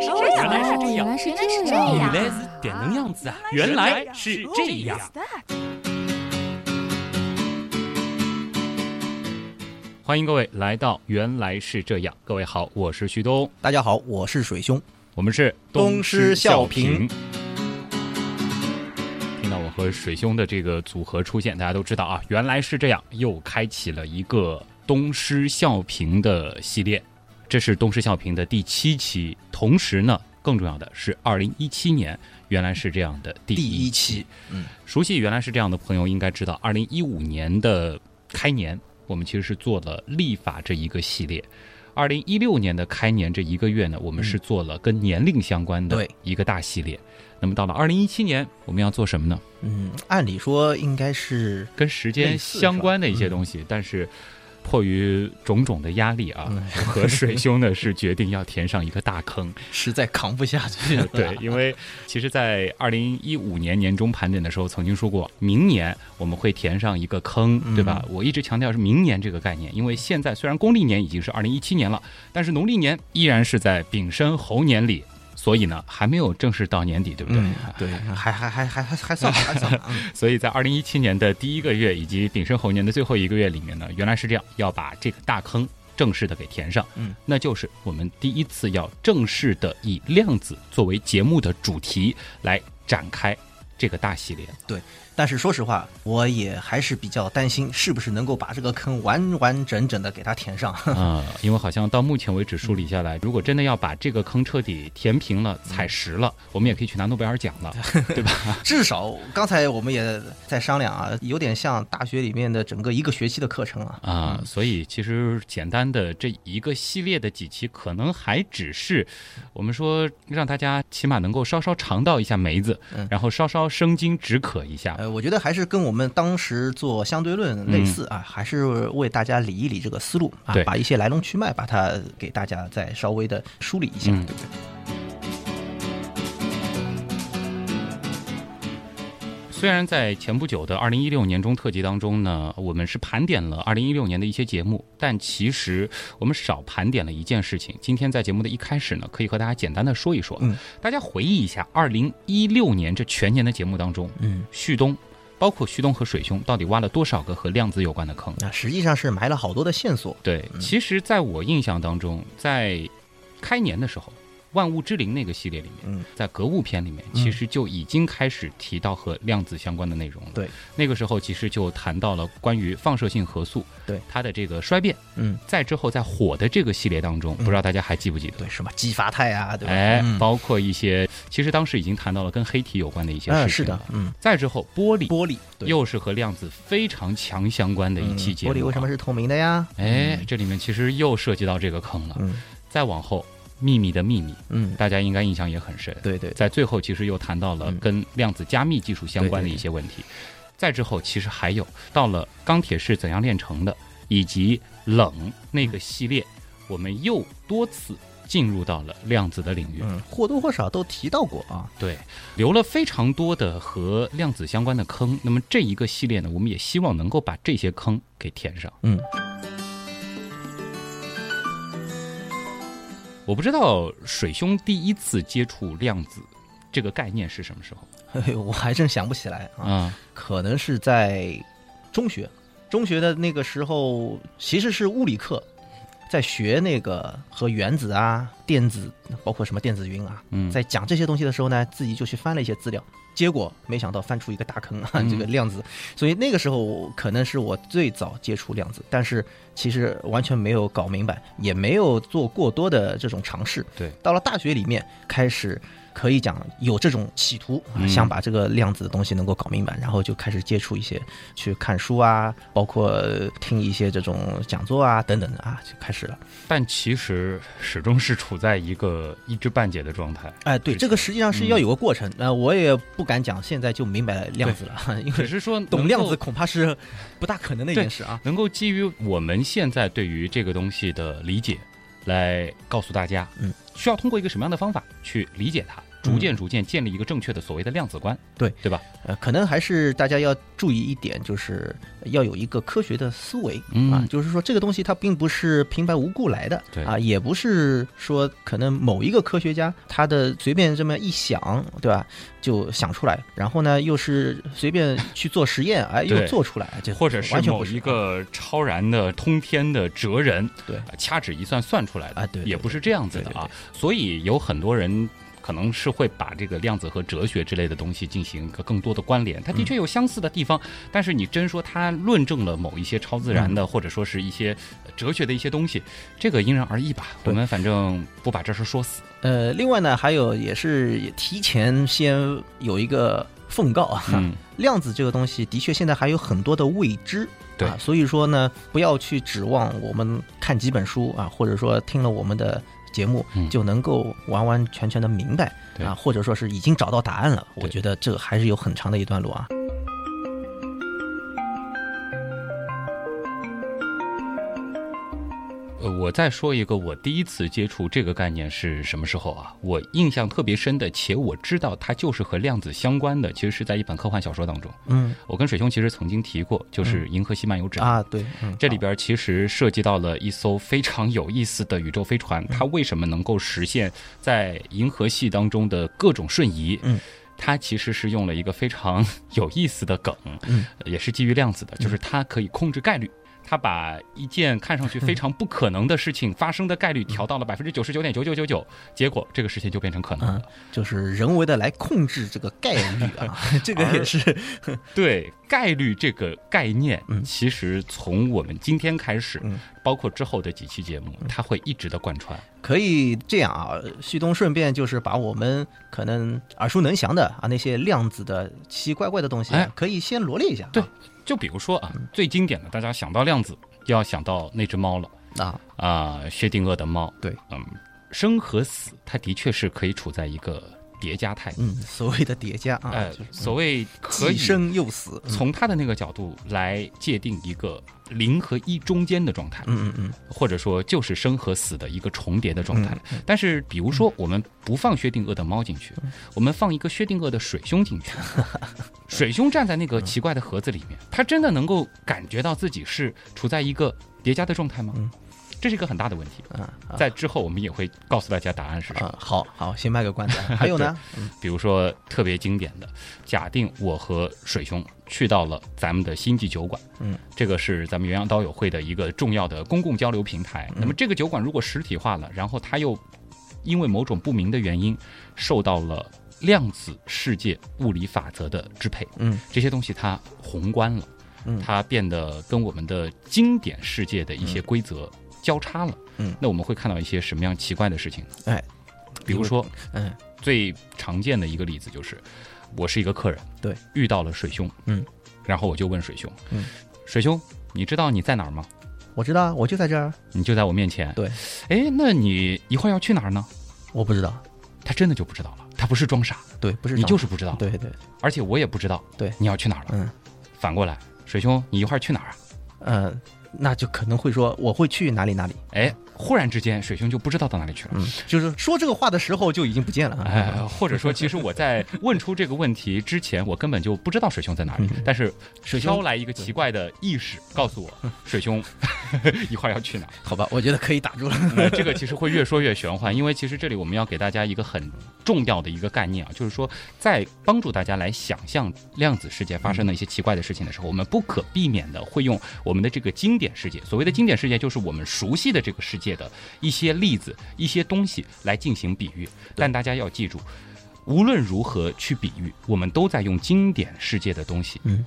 来是这样，原来是这样，原来是这能样子啊！原来是这样。欢迎各位来到《原来是这样》。各位好，我是旭东。大家好，我是水兄。我们是东施效颦。听到我和水兄的这个组合出现，大家都知道啊，原来是这样，又开启了一个东施效颦的系列。这是东施效颦的第七期，同时呢，更重要的是，二零一七年原来是这样的第一期。嗯，熟悉原来是这样的朋友应该知道，二零一五年的开年，我们其实是做了立法这一个系列；二零一六年的开年这一个月呢，我们是做了跟年龄相关的一个大系列。那么到了二零一七年，我们要做什么呢？嗯，按理说应该是跟时间相关的一些东西，但是。迫于种种的压力啊，和水兄呢是决定要填上一个大坑，实在扛不下去。对，因为其实，在二零一五年年终盘点的时候，曾经说过，明年我们会填上一个坑，对吧？我一直强调是明年这个概念，因为现在虽然公历年已经是二零一七年了，但是农历年依然是在丙申猴年里。所以呢，还没有正式到年底，对不对？对，还还还还还还算 还算。所以在二零一七年的第一个月以及丙申猴年的最后一个月里面呢，原来是这样，要把这个大坑正式的给填上。嗯，那就是我们第一次要正式的以量子作为节目的主题来展开这个大系列。对。但是说实话，我也还是比较担心，是不是能够把这个坑完完整整的给它填上 啊？因为好像到目前为止梳理下来，如果真的要把这个坑彻底填平了、踩实了，我们也可以去拿诺贝尔奖了，对吧？至少刚才我们也在商量啊，有点像大学里面的整个一个学期的课程啊啊！所以其实简单的这一个系列的几期，可能还只是我们说让大家起码能够稍稍尝到一下梅子，然后稍稍生津止渴一下。我觉得还是跟我们当时做相对论类似啊，还是为大家理一理这个思路啊，把一些来龙去脉把它给大家再稍微的梳理一下，对不对？虽然在前不久的二零一六年中特辑当中呢，我们是盘点了二零一六年的一些节目，但其实我们少盘点了一件事情。今天在节目的一开始呢，可以和大家简单的说一说，嗯，大家回忆一下二零一六年这全年的节目当中，嗯，旭东，包括旭东和水兄，到底挖了多少个和量子有关的坑？那实际上是埋了好多的线索。对，其实在我印象当中，在开年的时候。万物之灵那个系列里面，在格物篇里面，其实就已经开始提到和量子相关的内容了。对，那个时候其实就谈到了关于放射性核素，对它的这个衰变。嗯，在之后在火的这个系列当中，不知道大家还记不记得？对，什么激发态啊，对吧？哎，包括一些，其实当时已经谈到了跟黑体有关的一些事情。是的，嗯。再之后，玻璃，玻璃又是和量子非常强相关的一期节目。玻璃为什么是透明的呀？哎，这里面其实又涉及到这个坑了。嗯，再往后。秘密的秘密，嗯，大家应该印象也很深。对对，在最后其实又谈到了跟量子加密技术相关的一些问题。再之后，其实还有到了钢铁是怎样炼成的，以及冷那个系列，我们又多次进入到了量子的领域，嗯或多或少都提到过啊。对，留了非常多的和量子相关的坑。那么这一个系列呢，我们也希望能够把这些坑给填上。嗯。我不知道水兄第一次接触量子这个概念是什么时候？我还真想不起来啊。可能是在中学，中学的那个时候，其实是物理课，在学那个和原子啊、电子，包括什么电子云啊，在讲这些东西的时候呢，自己就去翻了一些资料。结果没想到翻出一个大坑啊！这个量子，所以那个时候可能是我最早接触量子，但是其实完全没有搞明白，也没有做过多的这种尝试。对，到了大学里面开始。可以讲有这种企图，想把这个量子的东西能够搞明白，然后就开始接触一些，去看书啊，包括听一些这种讲座啊等等的啊，就开始了。但其实始终是处在一个一知半解的状态。哎，对，这个实际上是要有个过程。呃，我也不敢讲现在就明白量子了，因为是说懂量子恐怕是不大可能的一件事啊。能够基于我们现在对于这个东西的理解，来告诉大家，嗯。需要通过一个什么样的方法去理解它？逐渐逐渐建立一个正确的所谓的量子观，对。对吧？呃，可能还是大家要注意一点，就是要有一个科学的思维啊，就是说这个东西它并不是平白无故来的，对。啊，也不是说可能某一个科学家他的随便这么一想，对吧，就想出来，然后呢又是随便去做实验，哎，又做出来，这或者是某一个超然的通天的哲人，对，掐指一算算出来的啊，对，也不是这样子的啊，所以有很多人。可能是会把这个量子和哲学之类的东西进行一个更多的关联，它的确有相似的地方，但是你真说它论证了某一些超自然的，或者说是一些哲学的一些东西，这个因人而异吧。我们反正不把这事说死。呃，另外呢，还有也是也提前先有一个奉告啊，量子这个东西的确现在还有很多的未知，对，所以说呢，不要去指望我们看几本书啊，或者说听了我们的。节目就能够完完全全的明白啊，或者说是已经找到答案了。我觉得这还是有很长的一段路啊。呃，我再说一个，我第一次接触这个概念是什么时候啊？我印象特别深的，且我知道它就是和量子相关的，其实是在一本科幻小说当中。嗯，我跟水兄其实曾经提过，就是《银河系漫游指南》啊，对，这里边其实涉及到了一艘非常有意思的宇宙飞船，它为什么能够实现在银河系当中的各种瞬移？嗯，它其实是用了一个非常 有意思的梗，嗯，也是基于量子的，就是它可以控制概率。他把一件看上去非常不可能的事情发生的概率调到了百分之九十九点九九九九，结果这个事情就变成可能了，就是人为的来控制这个概率啊，这个也是 对概率这个概念，其实从我们今天开始，包括之后的几期节目，它会一直的贯穿。可以这样啊，旭东顺便就是把我们可能耳熟能详的啊那些量子的奇奇怪怪的东西，可以先罗列一下。对。就比如说啊，最经典的，大家想到量子，就要想到那只猫了啊啊，薛定谔的猫。对，嗯，生和死，它的确是可以处在一个叠加态。嗯，所谓的叠加啊，呃，所谓可以生又死，从他的那个角度来界定一个。零和一中间的状态，嗯嗯嗯，或者说就是生和死的一个重叠的状态。但是，比如说我们不放薛定谔的猫进去，我们放一个薛定谔的水兄进去，水兄站在那个奇怪的盒子里面，他真的能够感觉到自己是处在一个叠加的状态吗？这是一个很大的问题嗯！在之后我们也会告诉大家答案是什么。好好，先卖个关子。还有呢，比如说特别经典的，假定我和水兄去到了咱们的星际酒馆，嗯，这个是咱们元阳刀友会的一个重要的公共交流平台。那么这个酒馆如果实体化了，然后它又因为某种不明的原因受到了量子世界物理法则的支配，嗯，这些东西它宏观了，嗯，它变得跟我们的经典世界的一些规则。交叉了，嗯，那我们会看到一些什么样奇怪的事情？哎，比如说，嗯，最常见的一个例子就是，我是一个客人，对，遇到了水兄，嗯，然后我就问水兄，嗯，水兄，你知道你在哪儿吗？我知道，我就在这儿，你就在我面前，对，哎，那你一会儿要去哪儿呢？我不知道，他真的就不知道了，他不是装傻，对，不是你就是不知道，对对，而且我也不知道，对，你要去哪儿了？嗯，反过来，水兄，你一会儿去哪儿啊？嗯。那就可能会说我会去哪里哪里，哎，忽然之间水兄就不知道到哪里去了，嗯，就是说这个话的时候就已经不见了，哎，或者说其实我在问出这个问题之前，我根本就不知道水兄在哪里，但是水兄来一个奇怪的意识告诉我，水兄一会儿要去哪？好吧，我觉得可以打住了。这个其实会越说越玄幻，因为其实这里我们要给大家一个很重要的一个概念啊，就是说在帮助大家来想象量子世界发生的一些奇怪的事情的时候，我们不可避免的会用我们的这个经典世界，所谓的经典世界就是我们熟悉的这个世界的一些例子、一些东西来进行比喻。但大家要记住，无论如何去比喻，我们都在用经典世界的东西。嗯。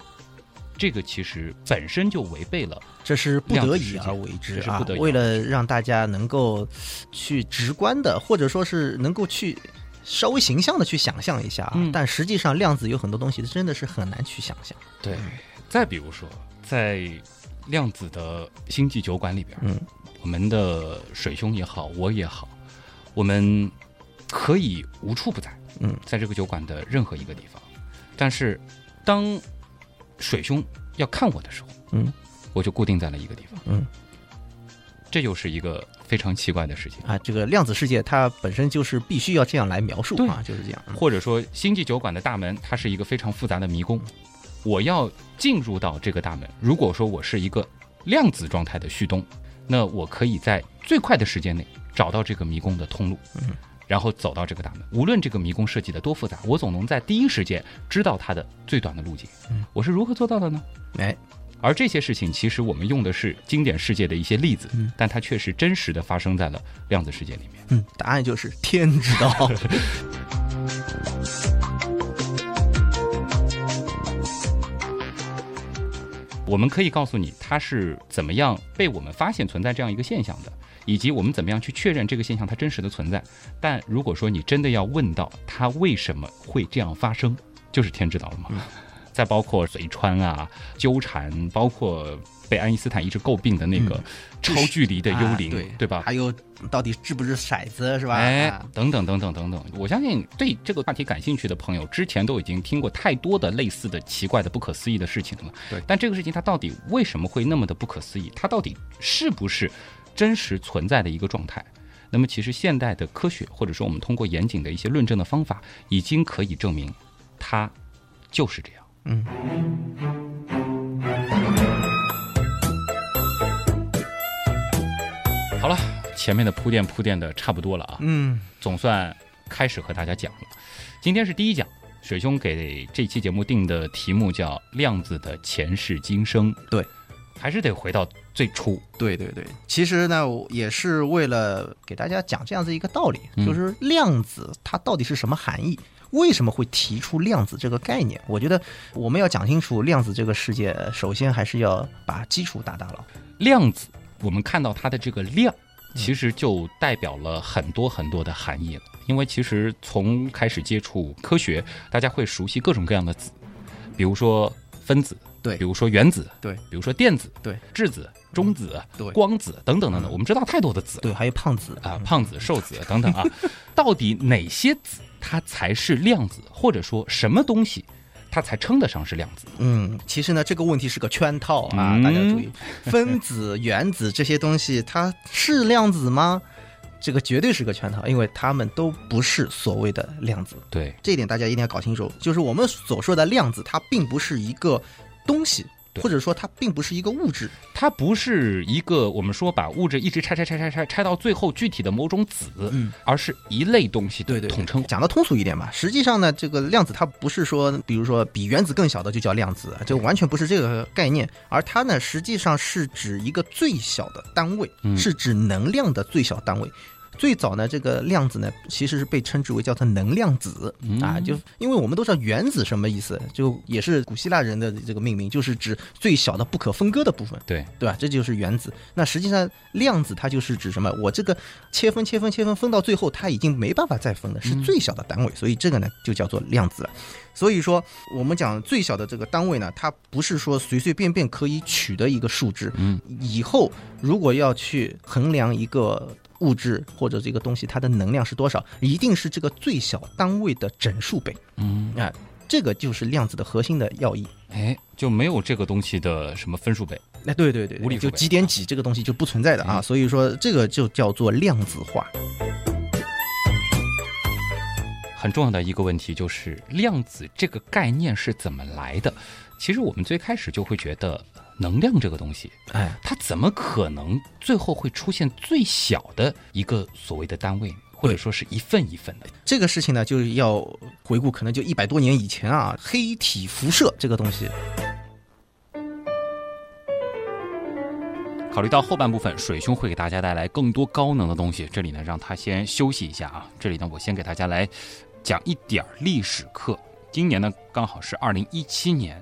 这个其实本身就违背了，这是不得已而为之啊！为了让大家能够去直观的，或者说是能够去稍微形象的去想象一下啊。但实际上，量子有很多东西真的是很难去想象。对，再比如说，在量子的星际酒馆里边，嗯，我们的水兄也好，我也好，我们可以无处不在，嗯，在这个酒馆的任何一个地方，但是当水兄要看我的时候，嗯，我就固定在了一个地方，嗯，这又是一个非非常奇怪的事情啊！这个量子世界它本身就是必须要这样来描述啊，就是这样。或者说，星际酒馆的大门它是一个非常复杂的迷宫，我要进入到这个大门。如果说我是一个量子状态的旭东，那我可以在最快的时间内找到这个迷宫的通路，然后走到这个大门。无论这个迷宫设计的多复杂，我总能在第一时间知道它的最短的路径。我是如何做到的呢？哎。而这些事情，其实我们用的是经典世界的一些例子，嗯但它确实真实的发生在了量子世界里面。嗯，答案就是天知道。我们可以告诉你，它是怎么样被我们发现存在这样一个现象的，以及我们怎么样去确认这个现象它真实的存在。但如果说你真的要问到它为什么会这样发生，就是天知道了吗？再包括随川啊、纠缠，包括被爱因斯坦一直诟病的那个超距离的幽灵，对对吧？还有到底是不是骰子，是吧？哎，等等等等等等，我相信对这个话题感兴趣的朋友，之前都已经听过太多的类似的奇怪的不可思议的事情了。对，但这个事情它到底为什么会那么的不可思议？它到底是不是真实存在的一个状态？那么，其实现代的科学，或者说我们通过严谨的一些论证的方法，已经可以证明它就是这样。嗯，好了，前面的铺垫铺垫的差不多了啊。嗯，总算开始和大家讲了。今天是第一讲，水兄给这期节目定的题目叫“量子的前世今生”。对，还是得回到最初。对对对，其实呢，也是为了给大家讲这样子一个道理，就是量子它到底是什么含义。为什么会提出量子这个概念？我觉得我们要讲清楚量子这个世界，首先还是要把基础打打牢。量子，我们看到它的这个量，其实就代表了很多很多的含义了。因为其实从开始接触科学，大家会熟悉各种各样的子，比如说分子，对；比如说原子，对；比如说电子，对；质子、中子、对；光子等等等等。我们知道太多的子，对，还有胖子。啊，胖子、瘦子等等啊，到底哪些子？它才是量子，或者说什么东西，它才称得上是量子？嗯，其实呢，这个问题是个圈套啊，大家注意，分子、原子这些东西，它是量子吗？这个绝对是个圈套，因为它们都不是所谓的量子。对，这一点大家一定要搞清楚，就是我们所说的量子，它并不是一个东西。或者说它并不是一个物质，它不是一个我们说把物质一直拆拆拆拆拆拆到最后具体的某种子，嗯，而是一类东西对对统称。讲的通俗一点吧，实际上呢，这个量子它不是说，比如说比原子更小的就叫量子，就完全不是这个概念，而它呢实际上是指一个最小的单位，是指能量的最小单位。最早呢，这个量子呢，其实是被称之为叫做能量子啊，就因为我们都知道原子什么意思，就也是古希腊人的这个命名，就是指最小的不可分割的部分，对对吧？这就是原子。那实际上量子它就是指什么？我这个切分切分切分分到最后，它已经没办法再分了，是最小的单位，所以这个呢就叫做量子了。所以说我们讲最小的这个单位呢，它不是说随随便便可以取的一个数值。嗯，以后如果要去衡量一个。物质或者这个东西，它的能量是多少？一定是这个最小单位的整数倍。嗯，啊，这个就是量子的核心的要义。哎，就没有这个东西的什么分数倍？哎，对对对，无理就几点几这个东西就不存在的啊。所以说，这个就叫做量子化。很重要的一个问题就是量子这个概念是怎么来的？其实我们最开始就会觉得。能量这个东西，哎，它怎么可能最后会出现最小的一个所谓的单位，或者说是一份一份的？这个事情呢，就是要回顾，可能就一百多年以前啊，黑体辐射这个东西。考虑到后半部分水兄会给大家带来更多高能的东西，这里呢让他先休息一下啊。这里呢，我先给大家来讲一点历史课。今年呢，刚好是二零一七年。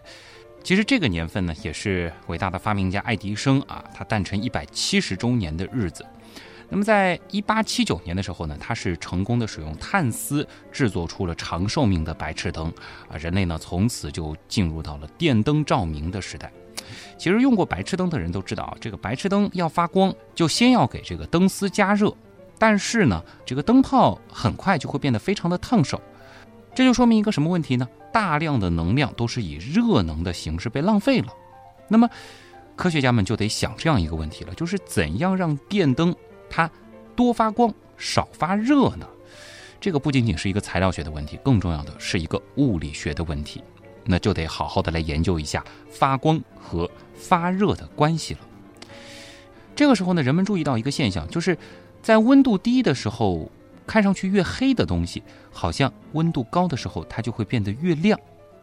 其实这个年份呢，也是伟大的发明家爱迪生啊，他诞辰一百七十周年的日子。那么，在一八七九年的时候呢，他是成功的使用碳丝制作出了长寿命的白炽灯啊，人类呢从此就进入到了电灯照明的时代。其实用过白炽灯的人都知道啊，这个白炽灯要发光，就先要给这个灯丝加热，但是呢，这个灯泡很快就会变得非常的烫手。这就说明一个什么问题呢？大量的能量都是以热能的形式被浪费了。那么，科学家们就得想这样一个问题了：就是怎样让电灯它多发光少发热呢？这个不仅仅是一个材料学的问题，更重要的是一个物理学的问题。那就得好好的来研究一下发光和发热的关系了。这个时候呢，人们注意到一个现象，就是在温度低的时候，看上去越黑的东西，好像温度高的时候它就会变得越亮。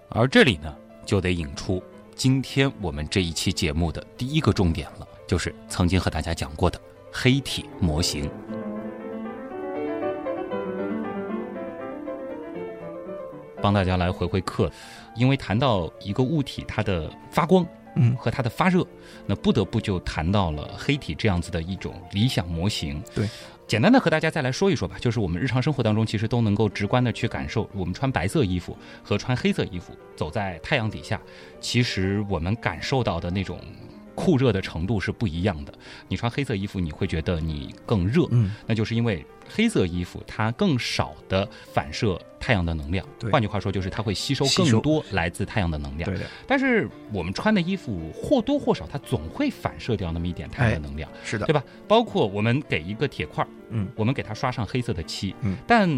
而这里呢，就得引出今天我们这一期节目的第一个重点了，就是曾经和大家讲过的黑体模型。帮大家来回回课，因为谈到一个物体它的发光，嗯，和它的发热，那不得不就谈到了黑体这样子的一种理想模型。对，简单的和大家再来说一说吧，就是我们日常生活当中其实都能够直观的去感受，我们穿白色衣服和穿黑色衣服走在太阳底下，其实我们感受到的那种。酷热的程度是不一样的。你穿黑色衣服，你会觉得你更热，嗯，那就是因为黑色衣服它更少的反射太阳的能量。换句话说，就是它会吸收更多来自太阳的能量。对的。但是我们穿的衣服或多或少，它总会反射掉那么一点太阳的能量。是的，对吧？包括我们给一个铁块，嗯，我们给它刷上黑色的漆，嗯，但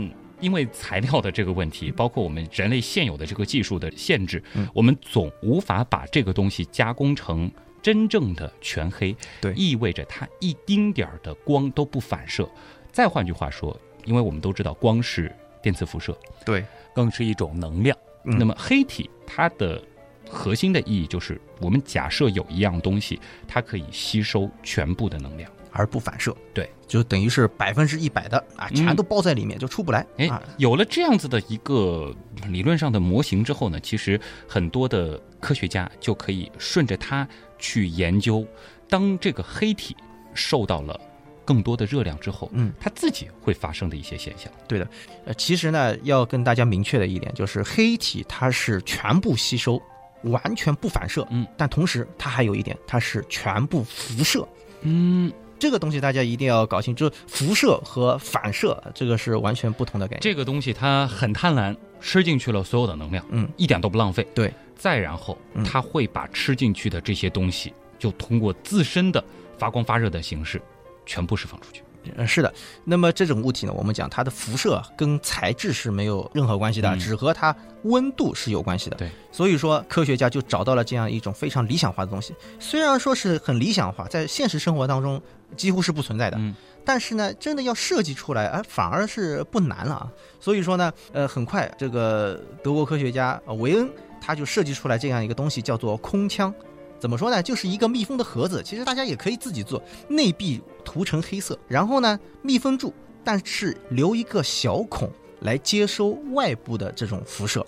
因为材料的这个问题，包括我们人类现有的这个技术的限制，嗯，我们总无法把这个东西加工成。真正的全黑，对，意味着它一丁点儿的光都不反射。再换句话说，因为我们都知道光是电磁辐射，对，更是一种能量。那么黑体它的核心的意义就是，我们假设有一样东西，它可以吸收全部的能量。而不反射，对，就等于是百分之一百的啊，全都包在里面，就出不来。哎，有了这样子的一个理论上的模型之后呢，其实很多的科学家就可以顺着它去研究，当这个黑体受到了更多的热量之后，嗯，它自己会发生的一些现象。对的，呃，其实呢，要跟大家明确的一点就是，黑体它是全部吸收，完全不反射，嗯，但同时它还有一点，它是全部辐射，嗯。这个东西大家一定要搞清，就是辐射和反射，这个是完全不同的概念。这个东西它很贪婪，吃进去了所有的能量，嗯，一点都不浪费。对，再然后它会把吃进去的这些东西，就通过自身的发光发热的形式，全部释放出去。嗯，是的，那么这种物体呢，我们讲它的辐射跟材质是没有任何关系的，只和它温度是有关系的。对，所以说科学家就找到了这样一种非常理想化的东西，虽然说是很理想化，在现实生活当中几乎是不存在的，嗯，但是呢，真的要设计出来，哎，反而是不难了啊。所以说呢，呃，很快这个德国科学家维恩他就设计出来这样一个东西，叫做空腔。怎么说呢？就是一个密封的盒子，其实大家也可以自己做，内壁涂成黑色，然后呢密封住，但是留一个小孔来接收外部的这种辐射。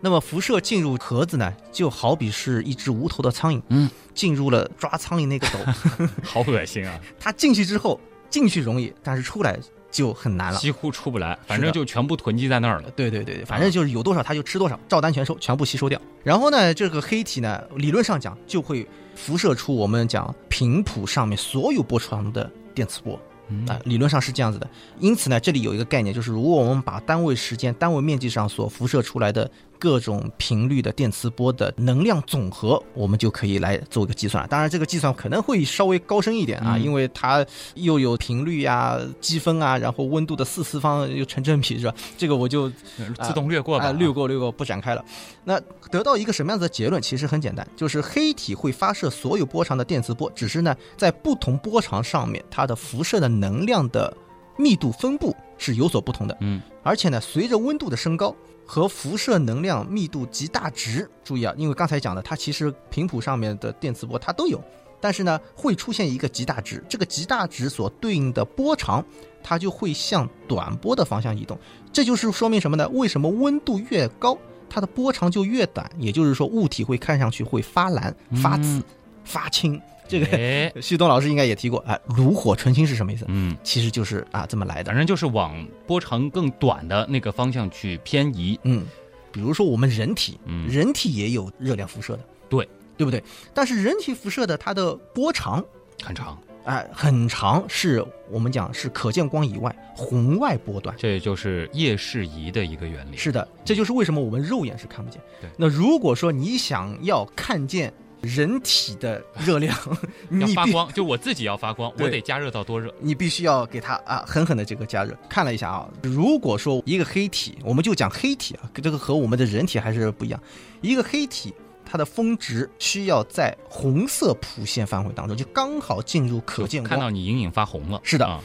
那么辐射进入盒子呢，就好比是一只无头的苍蝇，嗯，进入了抓苍蝇那个斗，好恶心啊！它进去之后，进去容易，但是出来。就很难了，几乎出不来，反正就全部囤积在那儿了。对对对对，反正就是有多少它就吃多少，照单全收，全部吸收掉。然后呢，这个黑体呢，理论上讲就会辐射出我们讲频谱上面所有波长的电磁波。啊，理论上是这样子的。因此呢，这里有一个概念，就是如果我们把单位时间、单位面积上所辐射出来的。各种频率的电磁波的能量总和，我们就可以来做一个计算。当然，这个计算可能会稍微高深一点啊，因为它又有频率呀、积分啊，然后温度的四次方又成正比，是吧？这个我就自动略过吧，略过略过，不展开了。那得到一个什么样子的结论？其实很简单，就是黑体会发射所有波长的电磁波，只是呢，在不同波长上面，它的辐射的能量的密度分布是有所不同的。嗯，而且呢，随着温度的升高。和辐射能量密度极大值，注意啊，因为刚才讲的，它其实频谱上面的电磁波它都有，但是呢，会出现一个极大值，这个极大值所对应的波长，它就会向短波的方向移动。这就是说明什么呢？为什么温度越高，它的波长就越短？也就是说，物体会看上去会发蓝、发紫、发青。这个 旭东老师应该也提过啊，炉火纯青是什么意思？嗯，其实就是啊这么来的，反正就是往波长更短的那个方向去偏移。嗯，比如说我们人体，嗯，人体也有热量辐射的，对对不对？但是人体辐射的它的波长很长，哎，很长，是我们讲是可见光以外红外波段，这就是夜视仪的一个原理。是的，这就是为什么我们肉眼是看不见。对，那如果说你想要看见。人体的热量 要发光，就我自己要发光，我得加热到多热？你必须要给它啊狠狠的这个加热。看了一下啊，如果说一个黑体，我们就讲黑体啊，这个和我们的人体还是不一样。一个黑体，它的峰值需要在红色谱线范围当中，就刚好进入可见光。看到你隐隐发红了。是的，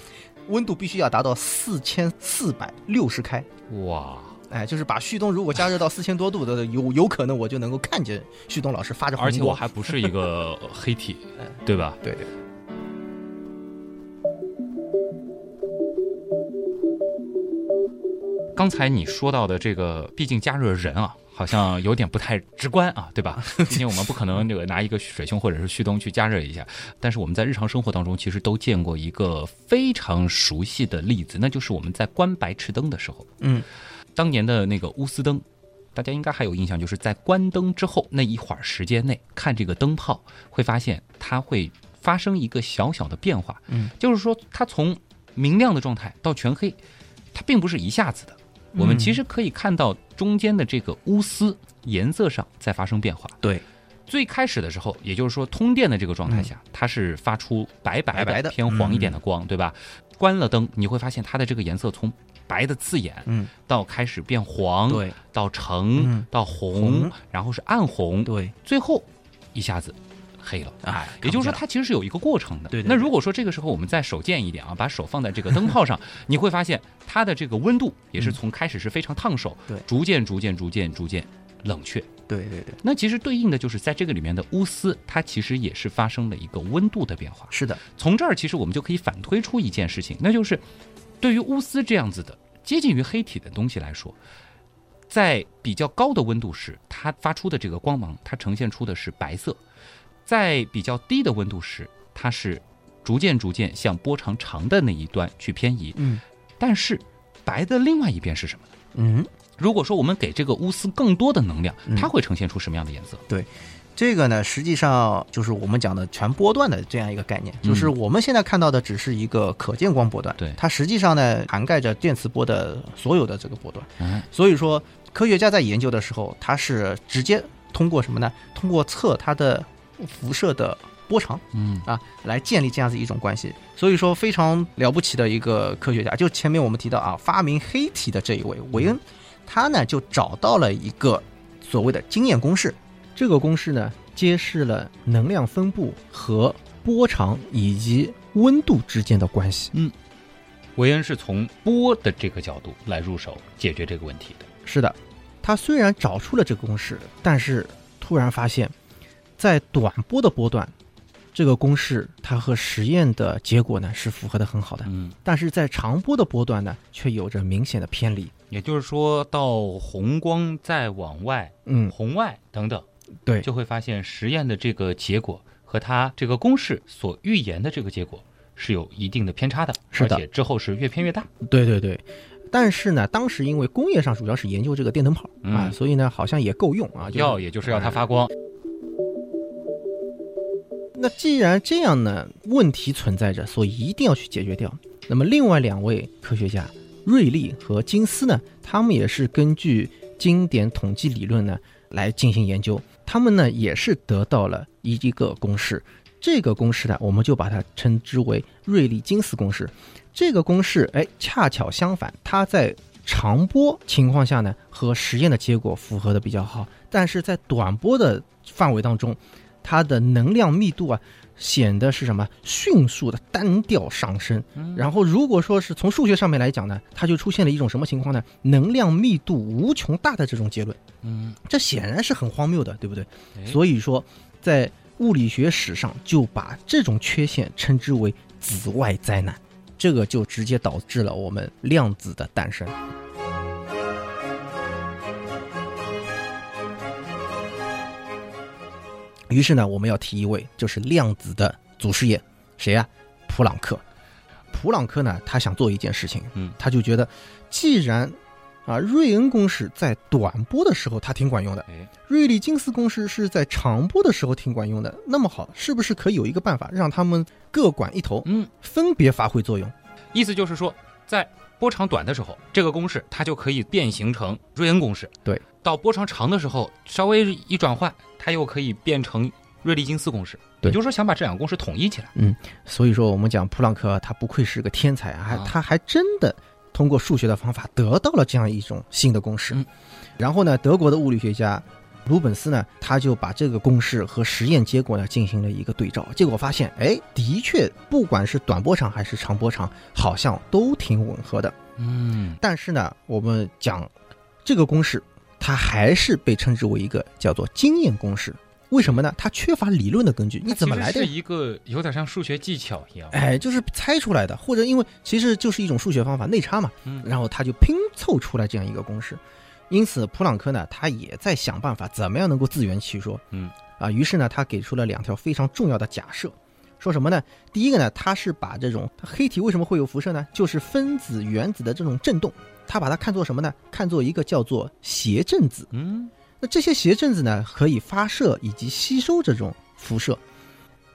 温度必须要达到四千四百六十开。哇！哎，就是把旭东如果加热到四千多度的，有有可能我就能够看见旭东老师发着红光，而且我还不是一个 黑体，对吧？对对。刚才你说到的这个，毕竟加热人啊，好像有点不太直观啊，对吧？毕竟我们不可能这个拿一个水兄或者是旭东去加热一下，但是我们在日常生活当中其实都见过一个非常熟悉的例子，那就是我们在关白炽灯的时候，嗯。当年的那个钨丝灯，大家应该还有印象，就是在关灯之后那一会儿时间内看这个灯泡，会发现它会发生一个小小的变化。嗯，就是说它从明亮的状态到全黑，它并不是一下子的。我们其实可以看到中间的这个钨丝颜色上在发生变化。对，最开始的时候，也就是说通电的这个状态下，它是发出白白的偏黄一点的光，对吧？关了灯，你会发现它的这个颜色从白的刺眼，嗯，到开始变黄，对，到橙，到红，然后是暗红，对，最后一下子黑了，哎，也就是说它其实是有一个过程的。对，那如果说这个时候我们再手贱一点啊，把手放在这个灯泡上，你会发现它的这个温度也是从开始是非常烫手，对，逐渐逐渐逐渐逐渐冷却。对对对。那其实对应的就是在这个里面的钨丝，它其实也是发生了一个温度的变化。是的，从这儿其实我们就可以反推出一件事情，那就是。对于钨丝这样子的接近于黑体的东西来说，在比较高的温度时，它发出的这个光芒，它呈现出的是白色；在比较低的温度时，它是逐渐逐渐向波长长的那一端去偏移。嗯，但是白的另外一边是什么呢？嗯，如果说我们给这个钨丝更多的能量，它会呈现出什么样的颜色？对。这个呢，实际上就是我们讲的全波段的这样一个概念，就是我们现在看到的只是一个可见光波段，对它实际上呢涵盖着电磁波的所有的这个波段。嗯，所以说科学家在研究的时候，它是直接通过什么呢？通过测它的辐射的波长，嗯啊，来建立这样子一种关系。所以说非常了不起的一个科学家，就前面我们提到啊，发明黑体的这一位韦恩，他呢就找到了一个所谓的经验公式。这个公式呢，揭示了能量分布和波长以及温度之间的关系。嗯，韦恩是从波的这个角度来入手解决这个问题的。是的，他虽然找出了这个公式，但是突然发现，在短波的波段，这个公式它和实验的结果呢是符合的很好的。嗯，但是在长波的波段呢，却有着明显的偏离。也就是说到红光再往外，嗯，红外等等。对，就会发现实验的这个结果和它这个公式所预言的这个结果是有一定的偏差的，是的，而且之后是越偏越大。对对对，但是呢，当时因为工业上主要是研究这个电灯泡啊，所以呢，好像也够用啊，要也就是要它发光。那既然这样呢，问题存在着，所以一定要去解决掉。那么另外两位科学家瑞利和金斯呢，他们也是根据经典统计理论呢来进行研究。他们呢也是得到了一一个公式，这个公式呢，我们就把它称之为瑞利金斯公式。这个公式，哎，恰巧相反，它在长波情况下呢，和实验的结果符合的比较好，但是在短波的范围当中，它的能量密度啊，显得是什么迅速的单调上升。然后，如果说是从数学上面来讲呢，它就出现了一种什么情况呢？能量密度无穷大的这种结论。嗯，这显然是很荒谬的，对不对？所以说，在物理学史上就把这种缺陷称之为紫外灾难，这个就直接导致了我们量子的诞生。于是呢，我们要提一位，就是量子的祖师爷，谁呀？普朗克。普朗克呢，他想做一件事情，嗯，他就觉得，既然啊，瑞恩公式在短波的时候它挺管用的，瑞利金斯公式是在长波的时候挺管用的。那么好，是不是可以有一个办法让他们各管一头，嗯，分别发挥作用？意思就是说，在波长短的时候，这个公式它就可以变形成瑞恩公式；对，到波长长的时候，稍微一转换，它又可以变成瑞利金斯公式，也就是说想把这两个公式统一起来。嗯，所以说我们讲普朗克他不愧是个天才啊，还他还真的通过数学的方法得到了这样一种新的公式。然后呢，德国的物理学家鲁本斯呢，他就把这个公式和实验结果呢进行了一个对照，结果发现，哎，的确不管是短波长还是长波长，好像都挺吻合的。嗯，但是呢，我们讲这个公式，它还是被称之为一个叫做经验公式。为什么呢？它缺乏理论的根据，你怎么来的？是一个有点像数学技巧一样，哎，就是猜出来的，或者因为其实就是一种数学方法内插嘛，嗯，然后他就拼凑出来这样一个公式。因此，普朗克呢，他也在想办法怎么样能够自圆其说，嗯，啊，于是呢，他给出了两条非常重要的假设，说什么呢？第一个呢，它是把这种黑体为什么会有辐射呢？就是分子、原子的这种振动，它把它看作什么呢？看作一个叫做谐振子，嗯。那这些谐振子呢，可以发射以及吸收这种辐射。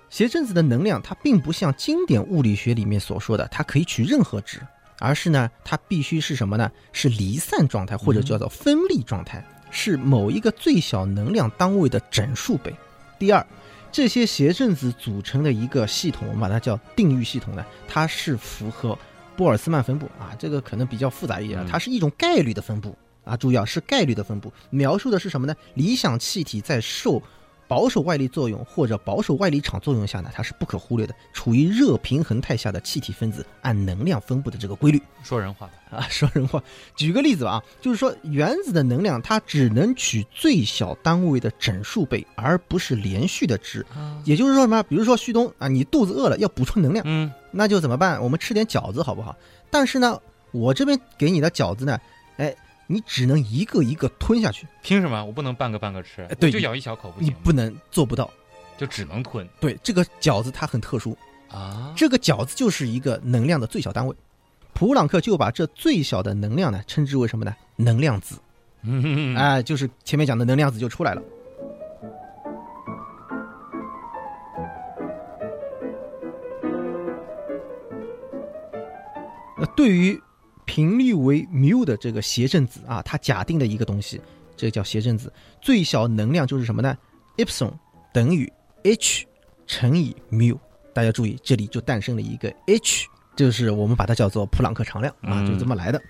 谐振子的能量，它并不像经典物理学里面所说的，它可以取任何值，而是呢，它必须是什么呢？是离散状态，或者叫做分立状态，是某一个最小能量单位的整数倍。第二，这些谐振子组成的一个系统，我们把它叫定域系统呢，它是符合波尔兹曼分布啊，这个可能比较复杂一点，它是一种概率的分布。啊，注意啊，是概率的分布，描述的是什么呢？理想气体在受保守外力作用或者保守外力场作用下呢，它是不可忽略的，处于热平衡态下的气体分子按能量分布的这个规律。说人话啊，说人话。举个例子吧啊，就是说原子的能量它只能取最小单位的整数倍，而不是连续的值。也就是说什么？比如说旭东啊，你肚子饿了要补充能量，嗯，那就怎么办？我们吃点饺子好不好？但是呢，我这边给你的饺子呢，哎。你只能一个一个吞下去，凭什么？我不能半个半个吃，对，就咬一小口不行。你不能做不到，就只能吞。对，这个饺子它很特殊啊，这个饺子就是一个能量的最小单位。普朗克就把这最小的能量呢称之为什么呢？能量子。嗯，哎，就是前面讲的能量子就出来了。那对于。频率为缪的这个谐振子啊，它假定的一个东西，这个叫谐振子，最小能量就是什么呢？epsilon 等于 h 乘以缪。大家注意，这里就诞生了一个 h，就是我们把它叫做普朗克常量啊，就这么来的。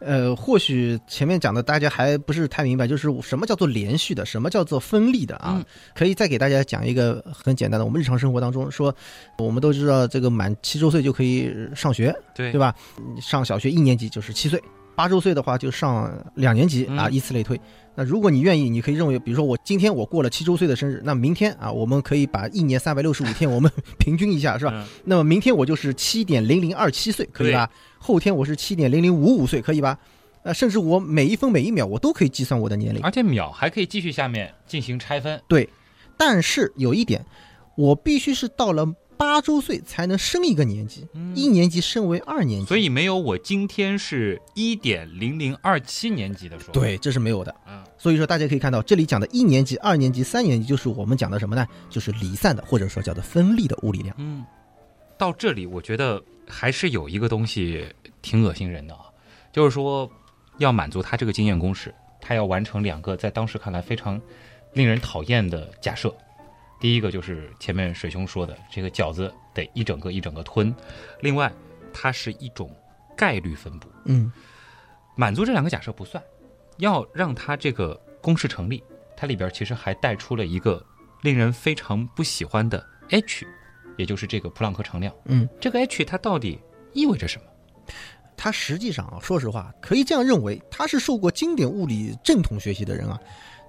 呃，或许前面讲的大家还不是太明白，就是什么叫做连续的，什么叫做分立的啊？可以再给大家讲一个很简单的，我们日常生活当中说，我们都知道这个满七周岁就可以上学，对对吧？上小学一年级就是七岁，八周岁的话就上两年级啊，以此类推。那如果你愿意，你可以认为，比如说我今天我过了七周岁的生日，那明天啊，我们可以把一年三百六十五天我们 平均一下，是吧？那么明天我就是七点零零二七岁，可以吧？后天我是七点零零五五岁，可以吧？呃，甚至我每一分每一秒我都可以计算我的年龄，而且秒还可以继续下面进行拆分。对，但是有一点，我必须是到了。八周岁才能升一个年级，一年级升为二年级，所以没有我今天是一点零零二七年级的说。对，这是没有的。嗯，所以说大家可以看到，这里讲的一年级、二年级、三年级，就是我们讲的什么呢？就是离散的，或者说叫做分立的物理量。嗯，到这里我觉得还是有一个东西挺恶心人的啊，就是说要满足他这个经验公式，他要完成两个在当时看来非常令人讨厌的假设。第一个就是前面水兄说的，这个饺子得一整个一整个吞。另外，它是一种概率分布。嗯，满足这两个假设不算，要让它这个公式成立，它里边其实还带出了一个令人非常不喜欢的 h，也就是这个普朗克常量。嗯，这个 h 它到底意味着什么？它实际上啊，说实话，可以这样认为，他是受过经典物理正统学习的人啊，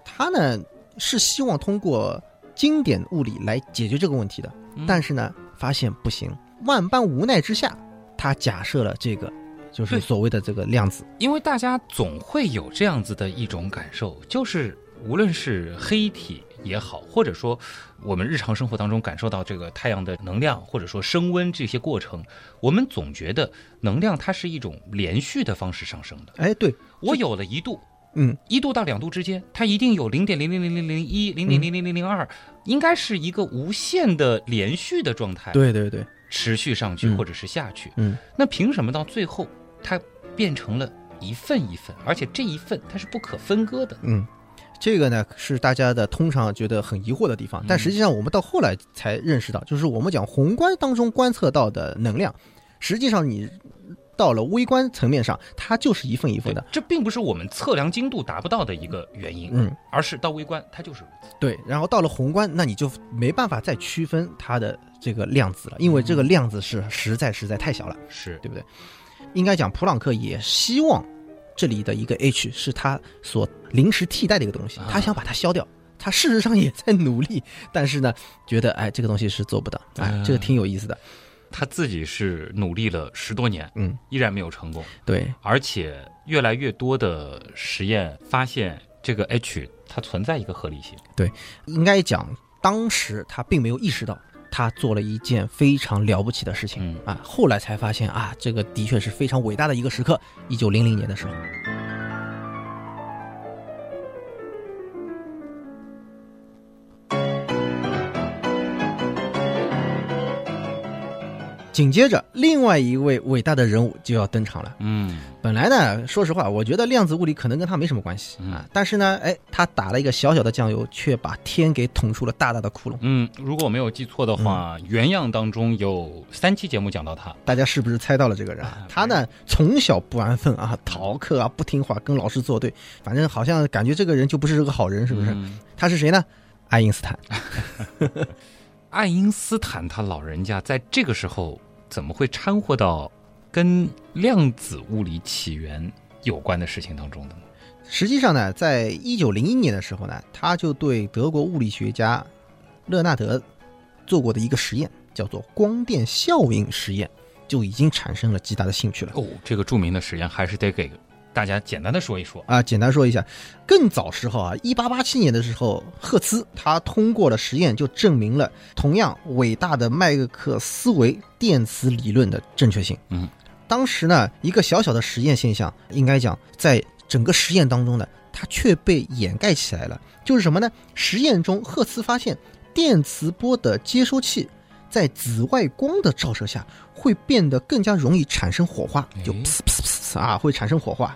他呢是希望通过。经典物理来解决这个问题的，但是呢，发现不行，万般无奈之下，他假设了这个，就是所谓的这个量子。因为大家总会有这样子的一种感受，就是无论是黑体也好，或者说我们日常生活当中感受到这个太阳的能量，或者说升温这些过程，我们总觉得能量它是一种连续的方式上升的。哎，对我有了一度。嗯，一度到两度之间，它一定有零点零零零零零一、零点零零零零二，应该是一个无限的连续的状态。对对对，持续上去或者是下去。嗯，那凭什么到最后它变成了一份一份，而且这一份它是不可分割的？嗯，这个呢是大家的通常觉得很疑惑的地方，但实际上我们到后来才认识到，就是我们讲宏观当中观测到的能量，实际上你到了微观层面上，它就是一份一份的。这并不是我们测量精度达不到的一个原因，嗯，而是到微观它就是如此。对，然后到了宏观，那你就没办法再区分它的这个量子了，因为这个量子是实在实在太小了，是对不对？应该讲，普朗克也希望。这里的一个 h 是他所临时替代的一个东西，他想把它消掉，他事实上也在努力，但是呢，觉得哎，这个东西是做不到，哎，这个挺有意思的。他自己是努力了十多年，嗯，依然没有成功。对，而且越来越多的实验发现，这个 h 它存在一个合理性。对，应该讲当时他并没有意识到。他做了一件非常了不起的事情啊！后来才发现啊，这个的确是非常伟大的一个时刻。一九零零年的时候。紧接着，另外一位伟大的人物就要登场了。嗯，本来呢，说实话，我觉得量子物理可能跟他没什么关系啊。但是呢，哎，他打了一个小小的酱油，却把天给捅出了大大的窟窿。嗯，如果我没有记错的话，原样当中有三期节目讲到他，大家是不是猜到了这个人？他呢，从小不安分啊，逃课啊，不听话，跟老师作对，反正好像感觉这个人就不是个好人，是不是？他是谁呢？爱因斯坦。爱因斯坦他老人家在这个时候。怎么会掺和到跟量子物理起源有关的事情当中的呢？实际上呢，在一九零一年的时候呢，他就对德国物理学家勒纳德做过的一个实验，叫做光电效应实验，就已经产生了极大的兴趣了。哦，这个著名的实验还是得给。大家简单的说一说啊，简单说一下，更早时候啊，一八八七年的时候，赫兹他通过了实验，就证明了同样伟大的麦克斯韦电磁理论的正确性。嗯，当时呢，一个小小的实验现象，应该讲在整个实验当中呢，它却被掩盖起来了。就是什么呢？实验中，赫兹发现电磁波的接收器在紫外光的照射下会变得更加容易产生火花，就噗噗噗啊，会产生火花。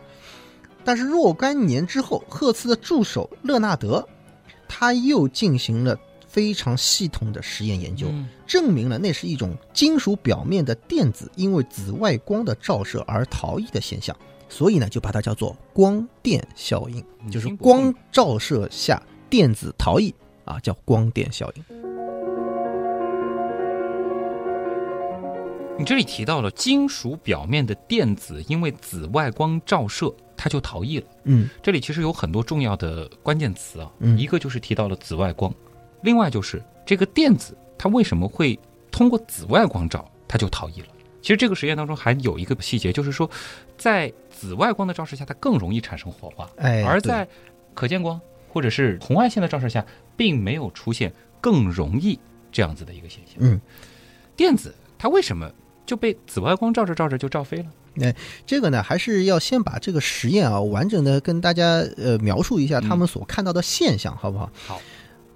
但是若干年之后，赫兹的助手勒纳德，他又进行了非常系统的实验研究，证明了那是一种金属表面的电子因为紫外光的照射而逃逸的现象，所以呢，就把它叫做光电效应，就是光照射下电子逃逸啊，叫光电效应。你这里提到了金属表面的电子因为紫外光照射。它就逃逸了。嗯，这里其实有很多重要的关键词啊。嗯，一个就是提到了紫外光，另外就是这个电子它为什么会通过紫外光照，它就逃逸了。其实这个实验当中还有一个细节，就是说在紫外光的照射下，它更容易产生火花。哎，而在可见光或者是红外线的照射下，并没有出现更容易这样子的一个现象。嗯，电子它为什么就被紫外光照着照着就照飞了？哎，这个呢，还是要先把这个实验啊，完整的跟大家呃描述一下他们所看到的现象，好不好？好。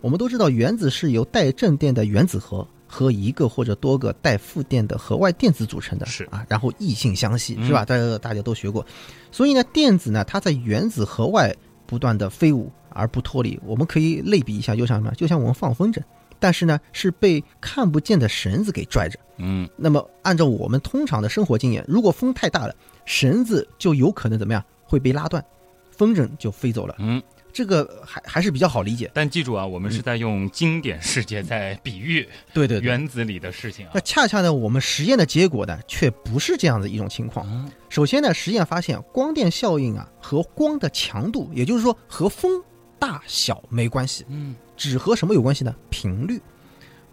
我们都知道，原子是由带正电的原子核和一个或者多个带负电的核外电子组成的，是啊，然后异性相吸，是吧？大家大家都学过。所以呢，电子呢，它在原子核外不断的飞舞而不脱离。我们可以类比一下，就像什么？就像我们放风筝。但是呢，是被看不见的绳子给拽着。嗯，那么按照我们通常的生活经验，如果风太大了，绳子就有可能怎么样会被拉断，风筝就飞走了。嗯，这个还还是比较好理解。但记住啊，我们是在用经典世界在比喻对对原子里的事情啊。那恰恰呢，我们实验的结果呢，却不是这样的一种情况。首先呢，实验发现光电效应啊和光的强度，也就是说和风大小没关系。嗯。只和什么有关系呢？频率，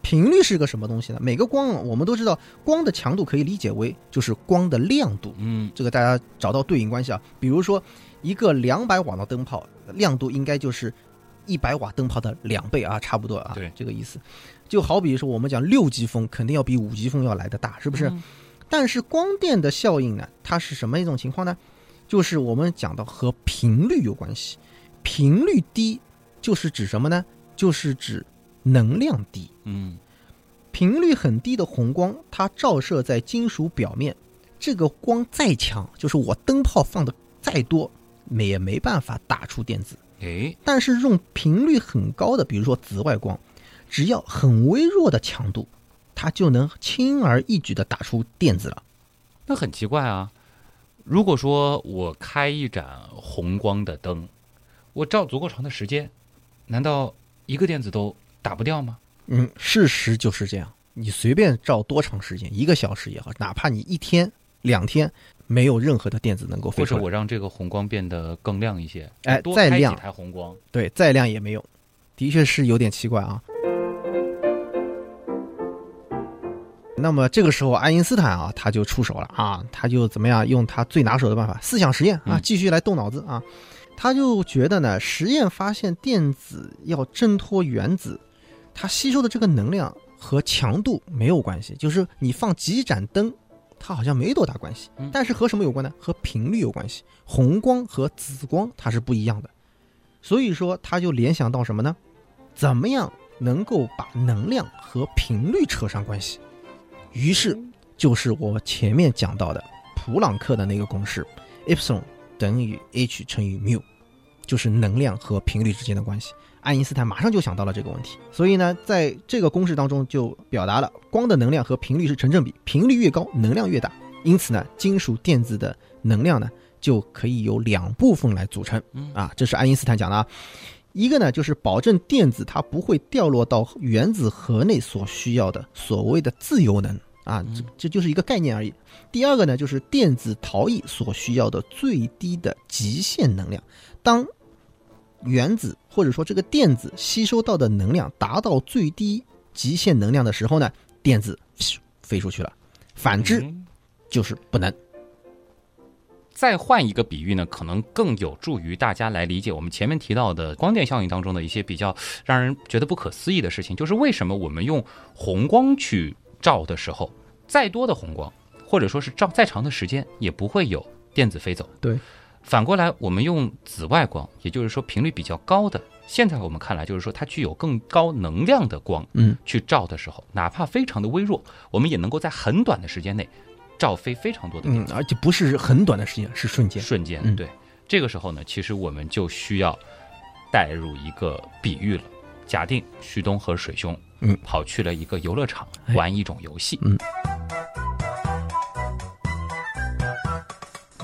频率是个什么东西呢？每个光，我们都知道，光的强度可以理解为就是光的亮度。嗯，这个大家找到对应关系啊。比如说，一个两百瓦的灯泡亮度应该就是一百瓦灯泡的两倍啊，差不多啊。对，这个意思。就好比说，我们讲六级风肯定要比五级风要来的大，是不是？但是光电的效应呢，它是什么一种情况呢？就是我们讲到和频率有关系，频率低就是指什么呢？就是指能量低，嗯，频率很低的红光，它照射在金属表面，这个光再强，就是我灯泡放的再多，也没办法打出电子。哎，但是用频率很高的，比如说紫外光，只要很微弱的强度，它就能轻而易举的打出电子了。那很奇怪啊！如果说我开一盏红光的灯，我照足够长的时间，难道一个电子都打不掉吗？嗯，事实就是这样。你随便照多长时间，一个小时也好，哪怕你一天、两天，没有任何的电子能够飞出或者我让这个红光变得更亮一些，哎，再亮，开几台红光，对，再亮也没用，的确是有点奇怪啊。那么这个时候，爱因斯坦啊，他就出手了啊，他就怎么样，用他最拿手的办法——思想实验啊，继续来动脑子啊。他就觉得呢，实验发现电子要挣脱原子，它吸收的这个能量和强度没有关系，就是你放几盏灯，它好像没多大关系。但是和什么有关呢？和频率有关系。红光和紫光它是不一样的，所以说他就联想到什么呢？怎么样能够把能量和频率扯上关系？于是，就是我前面讲到的普朗克的那个公式，epsilon 等于 h 乘以 mu，就是能量和频率之间的关系。爱因斯坦马上就想到了这个问题，所以呢，在这个公式当中就表达了光的能量和频率是成正比，频率越高，能量越大。因此呢，金属电子的能量呢就可以由两部分来组成。啊，这是爱因斯坦讲的啊。一个呢，就是保证电子它不会掉落到原子核内所需要的所谓的自由能啊，这这就是一个概念而已。第二个呢，就是电子逃逸所需要的最低的极限能量。当原子或者说这个电子吸收到的能量达到最低极限能量的时候呢，电子飞出去了。反之，就是不能。再换一个比喻呢，可能更有助于大家来理解我们前面提到的光电效应当中的一些比较让人觉得不可思议的事情，就是为什么我们用红光去照的时候，再多的红光，或者说是照再长的时间，也不会有电子飞走。对，反过来，我们用紫外光，也就是说频率比较高的，现在我们看来就是说它具有更高能量的光，嗯，去照的时候，哪怕非常的微弱，我们也能够在很短的时间内。照飞非常多的嗯，而且不是很短的时间，是瞬间。瞬间，对。这个时候呢，其实我们就需要带入一个比喻了。假定旭东和水兄，嗯，跑去了一个游乐场玩一种游戏，嗯，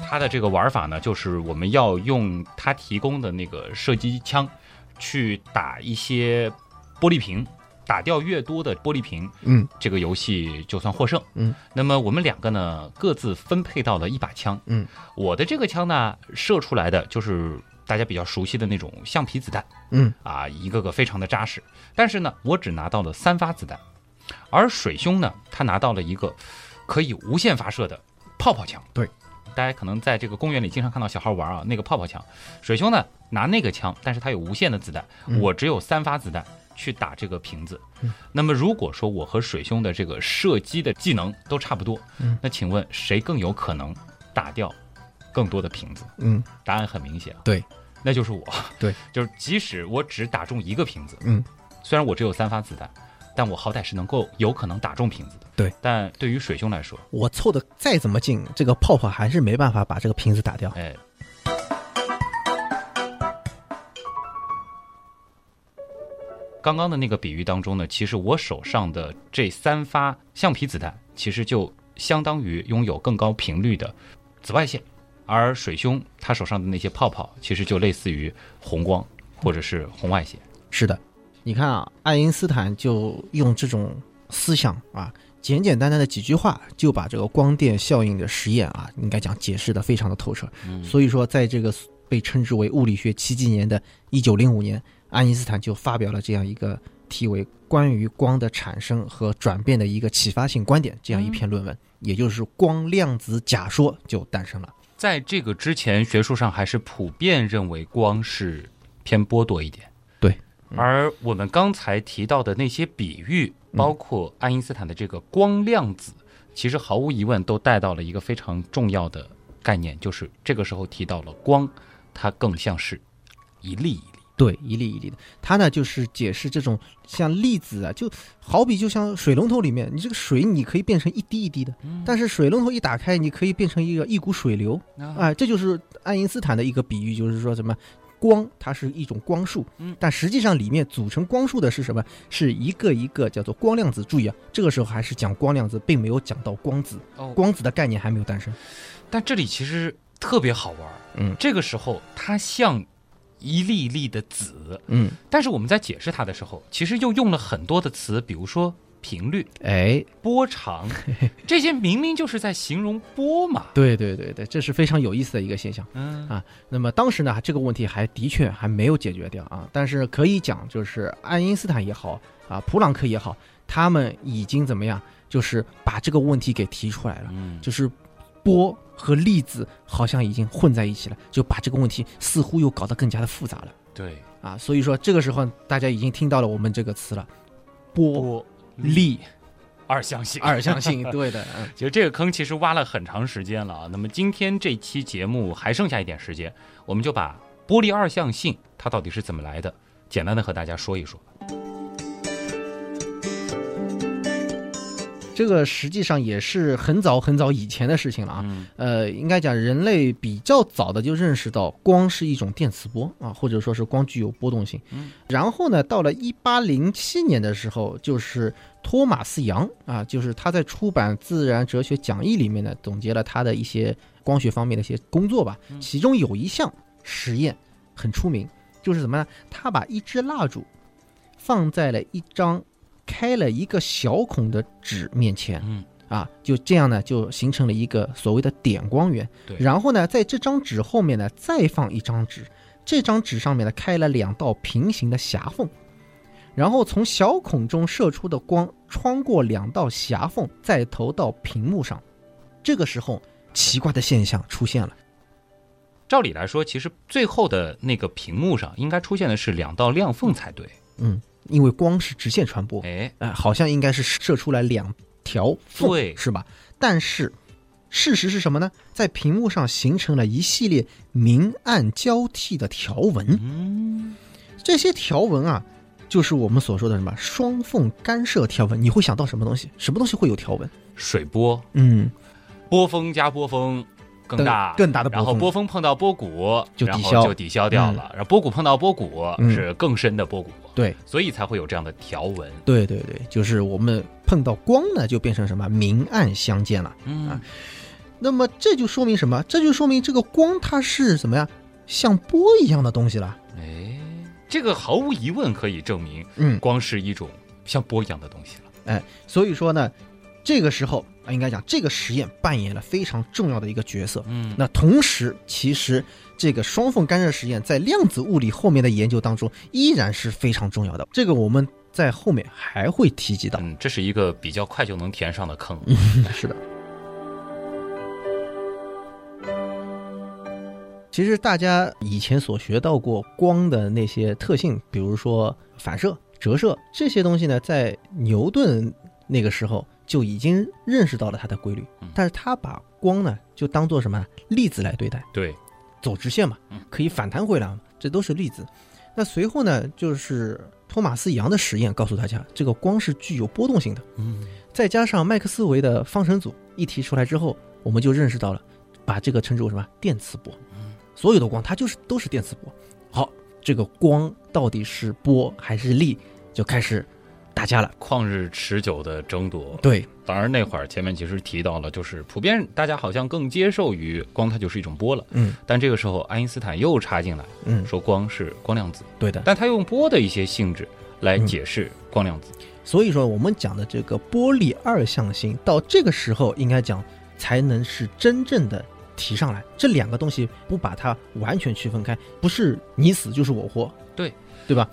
他的这个玩法呢，就是我们要用它提供的那个射击枪去打一些玻璃瓶。打掉越多的玻璃瓶，嗯，这个游戏就算获胜，嗯。那么我们两个呢，各自分配到了一把枪，嗯。我的这个枪呢，射出来的就是大家比较熟悉的那种橡皮子弹，嗯，啊，一个个非常的扎实。但是呢，我只拿到了三发子弹，而水兄呢，他拿到了一个可以无限发射的泡泡枪。对，大家可能在这个公园里经常看到小孩玩啊，那个泡泡枪。水兄呢，拿那个枪，但是他有无限的子弹，我只有三发子弹。去打这个瓶子，那么如果说我和水兄的这个射击的技能都差不多，那请问谁更有可能打掉更多的瓶子？嗯，答案很明显，对，那就是我。对，就是即使我只打中一个瓶子，嗯，虽然我只有三发子弹，但我好歹是能够有可能打中瓶子的。对，但对于水兄来说，我凑的再怎么近，这个泡泡还是没办法把这个瓶子打掉。哎。刚刚的那个比喻当中呢，其实我手上的这三发橡皮子弹，其实就相当于拥有更高频率的紫外线，而水兄他手上的那些泡泡，其实就类似于红光或者是红外线。是的，你看啊，爱因斯坦就用这种思想啊，简简单单的几句话，就把这个光电效应的实验啊，应该讲解释的非常的透彻。所以说，在这个被称之为物理学奇迹年的一九零五年。爱因斯坦就发表了这样一个题为《关于光的产生和转变的一个启发性观点》这样一篇论文，也就是光量子假说就诞生了。在这个之前，学术上还是普遍认为光是偏剥夺一点。对，而我们刚才提到的那些比喻，包括爱因斯坦的这个光量子，其实毫无疑问都带到了一个非常重要的概念，就是这个时候提到了光，它更像是一粒一粒。对，一粒一粒的，它呢就是解释这种像粒子啊，就好比就像水龙头里面，你这个水你可以变成一滴一滴的，但是水龙头一打开，你可以变成一个一股水流，哎，这就是爱因斯坦的一个比喻，就是说什么光它是一种光束，嗯，但实际上里面组成光束的是什么？是一个一个叫做光量子。注意啊，这个时候还是讲光量子，并没有讲到光子，光子的概念还没有诞生。但这里其实特别好玩，嗯，这个时候它像一粒一粒的子，嗯，但是我们在解释它的时候，其实又用了很多的词，比如说。频率，哎，波长，这些明明就是在形容波嘛。对对对对，这是非常有意思的一个现象。嗯啊，那么当时呢，这个问题还的确还没有解决掉啊。但是可以讲，就是爱因斯坦也好啊，普朗克也好，他们已经怎么样，就是把这个问题给提出来了。嗯，就是波和粒子好像已经混在一起了，就把这个问题似乎又搞得更加的复杂了。对啊，所以说这个时候大家已经听到了我们这个词了，波。力二象性，二象性，对的。其实这个坑其实挖了很长时间了啊。那么今天这期节目还剩下一点时间，我们就把玻璃二象性它到底是怎么来的，简单的和大家说一说。这个实际上也是很早很早以前的事情了啊，呃，应该讲人类比较早的就认识到光是一种电磁波啊，或者说是光具有波动性。然后呢，到了一八零七年的时候，就是托马斯杨啊，就是他在出版《自然哲学讲义》里面呢，总结了他的一些光学方面的一些工作吧。其中有一项实验很出名，就是什么呢？他把一支蜡烛放在了一张。开了一个小孔的纸面前，嗯，啊，就这样呢，就形成了一个所谓的点光源。对，然后呢，在这张纸后面呢，再放一张纸，这张纸上面呢，开了两道平行的狭缝，然后从小孔中射出的光穿过两道狭缝，再投到屏幕上。这个时候，奇怪的现象出现了。照理来说，其实最后的那个屏幕上应该出现的是两道亮缝才对。嗯。因为光是直线传播，哎，哎，好像应该是射出来两条缝，是吧？但是事实是什么呢？在屏幕上形成了一系列明暗交替的条纹，嗯，这些条纹啊，就是我们所说的什么双缝干涉条纹。你会想到什么东西？什么东西会有条纹？水波，嗯，波峰加波峰。更大更大的，然后波峰碰到波谷就抵消就抵消掉了，然后波谷碰到波谷是更深的波谷，对，所以才会有这样的条纹。对对对，就是我们碰到光呢，就变成什么明暗相间了。嗯，那么这就说明什么？这就说明这个光它是什么呀？像波一样的东西了。哎，这个毫无疑问可以证明，嗯，光是一种像波一样的东西了。哎，所以说呢。这个时候啊，应该讲这个实验扮演了非常重要的一个角色。嗯，那同时，其实这个双缝干涉实验在量子物理后面的研究当中依然是非常重要的。这个我们在后面还会提及到。嗯，这是一个比较快就能填上的坑。是的。其实大家以前所学到过光的那些特性，比如说反射、折射这些东西呢，在牛顿那个时候。就已经认识到了它的规律，但是他把光呢就当做什么粒子来对待，对，走直线嘛，可以反弹回来，这都是粒子。那随后呢，就是托马斯杨的实验告诉大家，这个光是具有波动性的。嗯，再加上麦克斯韦的方程组一提出来之后，我们就认识到了，把这个称之为什么电磁波。嗯，所有的光它就是都是电磁波。好，这个光到底是波还是粒，就开始。打架了，旷日持久的争夺。对，当然那会儿前面其实提到了，就是普遍大家好像更接受于光，它就是一种波了。嗯，但这个时候爱因斯坦又插进来，嗯，说光是光量子。对的，但他用波的一些性质来解释光量子。所以说，我们讲的这个波粒二象性，到这个时候应该讲才能是真正的提上来。这两个东西不把它完全区分开，不是你死就是我活。对，对吧？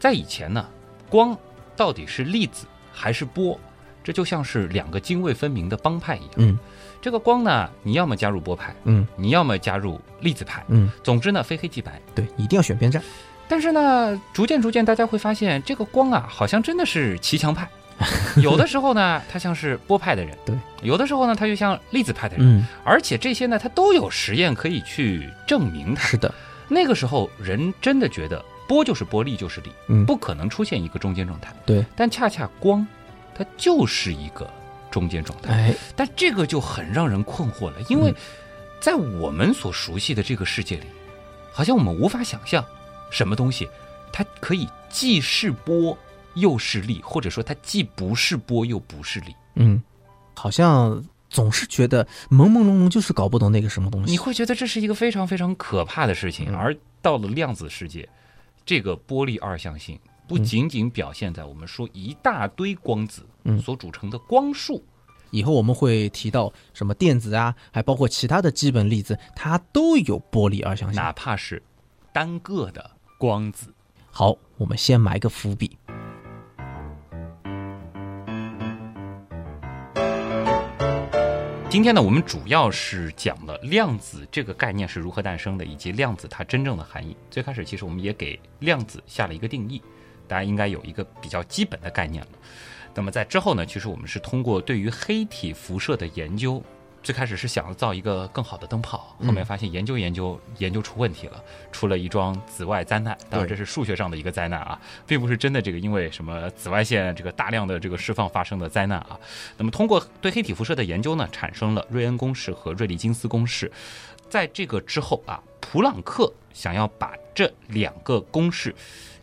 在以前呢，光。到底是粒子还是波？这就像是两个泾渭分明的帮派一样。嗯，这个光呢，你要么加入波派，嗯，你要么加入粒子派，嗯，总之呢，非黑即白。对，一定要选边站。但是呢，逐渐逐渐，大家会发现，这个光啊，好像真的是骑墙派。有的时候呢，他像是波派的人；对，有的时候呢，他就像粒子派的人。嗯，而且这些呢，他都有实验可以去证明它。是的，那个时候人真的觉得。波就是波，力就是力，嗯，不可能出现一个中间状态。对，但恰恰光，它就是一个中间状态。哎，但这个就很让人困惑了，因为在我们所熟悉的这个世界里，好像我们无法想象什么东西，它可以既是波又是力，或者说它既不是波又不是力。嗯，好像总是觉得朦朦胧胧，就是搞不懂那个什么东西。你会觉得这是一个非常非常可怕的事情，而到了量子世界，这个波粒二象性不仅仅表现在我们说一大堆光子所组成的光束。以后我们会提到什么电子啊，还包括其他的基本粒子，它都有波粒二象性，哪怕是单个的光子。好，我们先埋个伏笔。今天呢，我们主要是讲了量子这个概念是如何诞生的，以及量子它真正的含义。最开始其实我们也给量子下了一个定义，大家应该有一个比较基本的概念了。那么在之后呢，其实我们是通过对于黑体辐射的研究，最开始是想造一个更好的灯泡，后面发现研究研究研究出问题了，出了一桩紫外灾难。当然这是数学上的一个灾难啊，并不是真的这个因为什么紫外线这个大量的这个释放发生的灾难啊。那么通过对黑体辐射的研究呢，产生了瑞恩公式和瑞利金斯公式。在这个之后啊，普朗克想要把这两个公式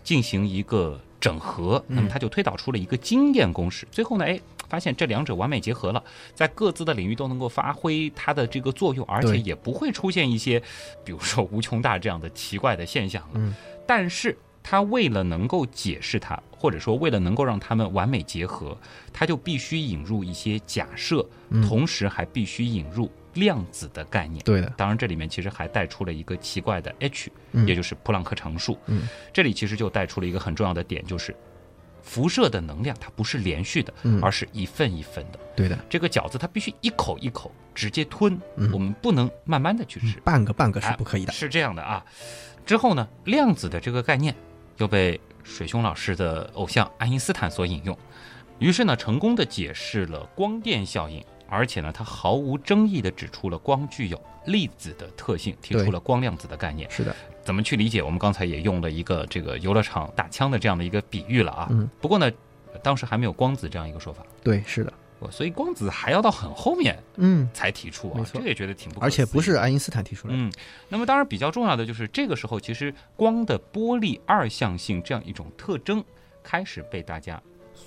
进行一个。整合，那么他就推导出了一个经验公式。最后呢，哎，发现这两者完美结合了，在各自的领域都能够发挥它的这个作用，而且也不会出现一些，比如说无穷大这样的奇怪的现象。嗯，但是他为了能够解释它，或者说为了能够让它们完美结合，他就必须引入一些假设，同时还必须引入。量子的概念，对的。当然，这里面其实还带出了一个奇怪的 h，也就是普朗克常数。嗯，这里其实就带出了一个很重要的点，就是辐射的能量它不是连续的，而是一份一份的。对的，这个饺子它必须一口一口直接吞，我们不能慢慢的去吃，半个半个是不可以的。是这样的啊。之后呢，量子的这个概念又被水兄老师的偶像爱因斯坦所引用，于是呢，成功的解释了光电效应。而且呢，他毫无争议地指出了光具有粒子的特性，提出了光量子的概念。是的，怎么去理解？我们刚才也用了一个这个游乐场打枪的这样的一个比喻了啊。嗯。不过呢，当时还没有光子这样一个说法。对，是的。所以光子还要到很后面，嗯，才提出啊。这个也觉得挺不。而且不是爱因斯坦提出来的。嗯。那么当然比较重要的就是这个时候，其实光的波粒二象性这样一种特征开始被大家。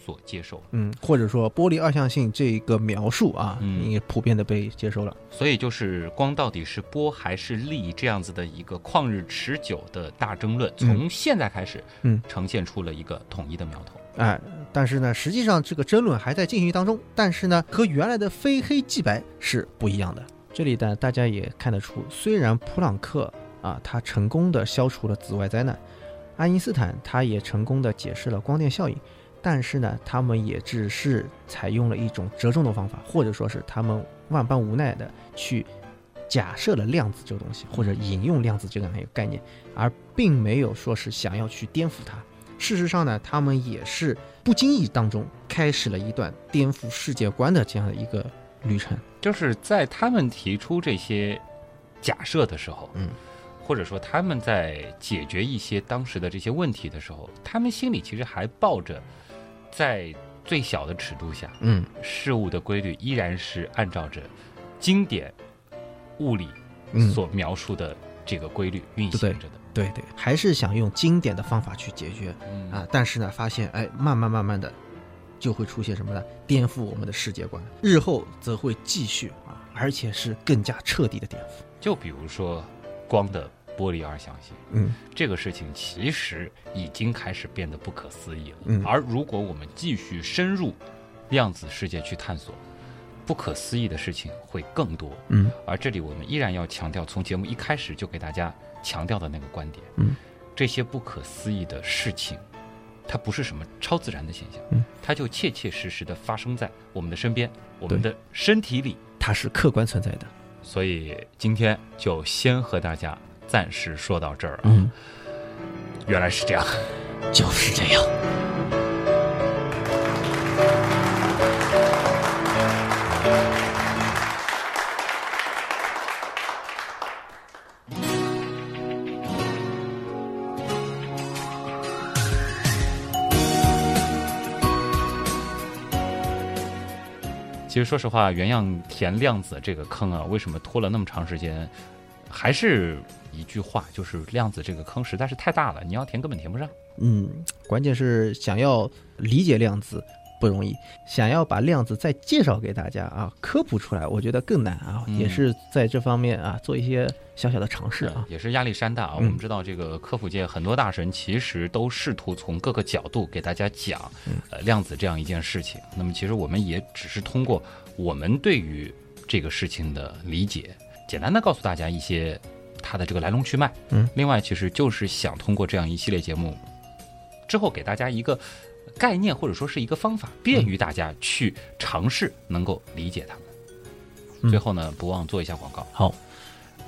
所接受，嗯，或者说玻璃二象性这个描述啊，嗯，也普遍的被接受了。所以就是光到底是波还是力这样子的一个旷日持久的大争论，从现在开始，嗯，呈现出了一个统一的苗头。哎，但是呢，实际上这个争论还在进行当中。但是呢，和原来的非黑即白是不一样的。这里呢，大家也看得出，虽然普朗克啊，他成功的消除了紫外灾难，爱因斯坦他也成功的解释了光电效应。但是呢，他们也只是采用了一种折中的方法，或者说是他们万般无奈的去假设了量子这个东西，或者引用量子这样一个概念，而并没有说是想要去颠覆它。事实上呢，他们也是不经意当中开始了一段颠覆世界观的这样的一个旅程。就是在他们提出这些假设的时候，嗯。或者说他们在解决一些当时的这些问题的时候，他们心里其实还抱着，在最小的尺度下，嗯，事物的规律依然是按照着经典物理所描述的这个规律运行着的。对对，还是想用经典的方法去解决啊！但是呢，发现哎，慢慢慢慢的就会出现什么呢？颠覆我们的世界观，日后则会继续啊，而且是更加彻底的颠覆。就比如说光的。玻璃而相信，嗯，这个事情其实已经开始变得不可思议了。嗯，而如果我们继续深入量子世界去探索，不可思议的事情会更多。嗯，而这里我们依然要强调，从节目一开始就给大家强调的那个观点，嗯，这些不可思议的事情，它不是什么超自然的现象，嗯，它就切切实实的发生在我们的身边，我们的身体里，它是客观存在的。所以今天就先和大家。暂时说到这儿啊，原来是这样，就是这样。其实说实话，原样填量子这个坑啊，为什么拖了那么长时间？还是一句话，就是量子这个坑实在是太大了，你要填根本填不上。嗯，关键是想要理解量子。不容易，想要把量子再介绍给大家啊，科普出来，我觉得更难啊，也是在这方面啊做一些小小的尝试啊，也是压力山大啊。我们知道这个科普界很多大神其实都试图从各个角度给大家讲呃量子这样一件事情。那么其实我们也只是通过我们对于这个事情的理解，简单的告诉大家一些它的这个来龙去脉。嗯，另外其实就是想通过这样一系列节目之后给大家一个。概念或者说是一个方法，便于大家去尝试，能够理解它们。最后呢，不忘做一下广告。好，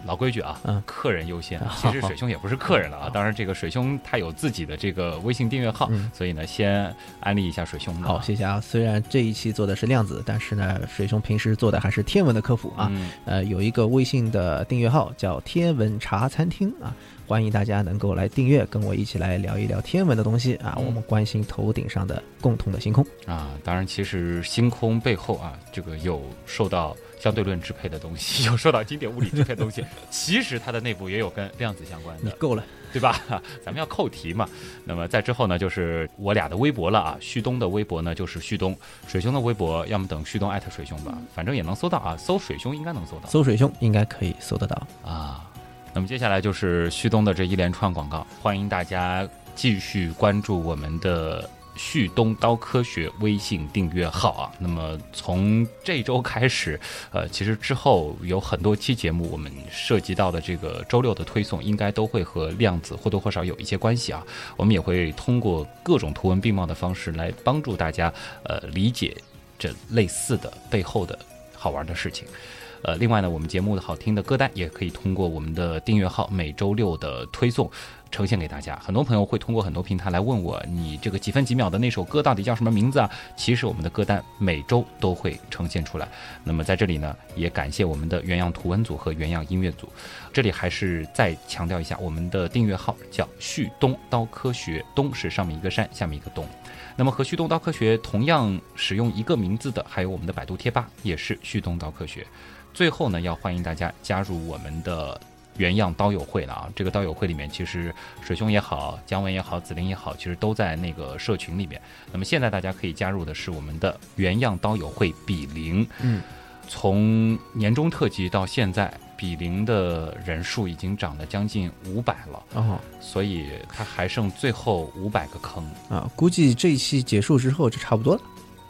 老规矩啊，嗯，客人优先。其实水兄也不是客人了啊，当然这个水兄他有自己的这个微信订阅号，所以呢，先安利一下水兄。好，谢谢啊。虽然这一期做的是量子，但是呢，水兄平时做的还是天文的科普啊。呃，有一个微信的订阅号叫“天文茶餐厅”啊。欢迎大家能够来订阅，跟我一起来聊一聊天文的东西啊！我们关心头顶上的共同的星空啊！当然，其实星空背后啊，这个有受到相对论支配的东西，又说到经典物理支配的东西。其实它的内部也有跟量子相关的。你够了，对吧？咱们要扣题嘛。那么在之后呢，就是我俩的微博了啊。旭东的微博呢就是旭东，水兄的微博要么等旭东艾特水兄吧，反正也能搜到啊。搜水兄应该能搜到，搜水兄应该可以搜得到啊。那么接下来就是旭东的这一连串广告，欢迎大家继续关注我们的旭东刀科学微信订阅号啊。那么从这周开始，呃，其实之后有很多期节目，我们涉及到的这个周六的推送，应该都会和量子或多或少有一些关系啊。我们也会通过各种图文并茂的方式来帮助大家，呃，理解这类似的背后的好玩的事情。呃，另外呢，我们节目的好听的歌单也可以通过我们的订阅号每周六的推送呈现给大家。很多朋友会通过很多平台来问我，你这个几分几秒的那首歌到底叫什么名字啊？其实我们的歌单每周都会呈现出来。那么在这里呢，也感谢我们的原样图文组和原样音乐组。这里还是再强调一下，我们的订阅号叫旭东刀科学，东是上面一个山，下面一个东。那么和旭东刀科学同样使用一个名字的，还有我们的百度贴吧，也是旭东刀科学。最后呢，要欢迎大家加入我们的原样刀友会了啊！这个刀友会里面，其实水兄也好，姜文也好，紫菱也好，其实都在那个社群里面。那么现在大家可以加入的是我们的原样刀友会比邻。嗯，从年终特辑到现在，比邻的人数已经涨了将近五百了哦，所以它还剩最后五百个坑啊！估计这一期结束之后就差不多了。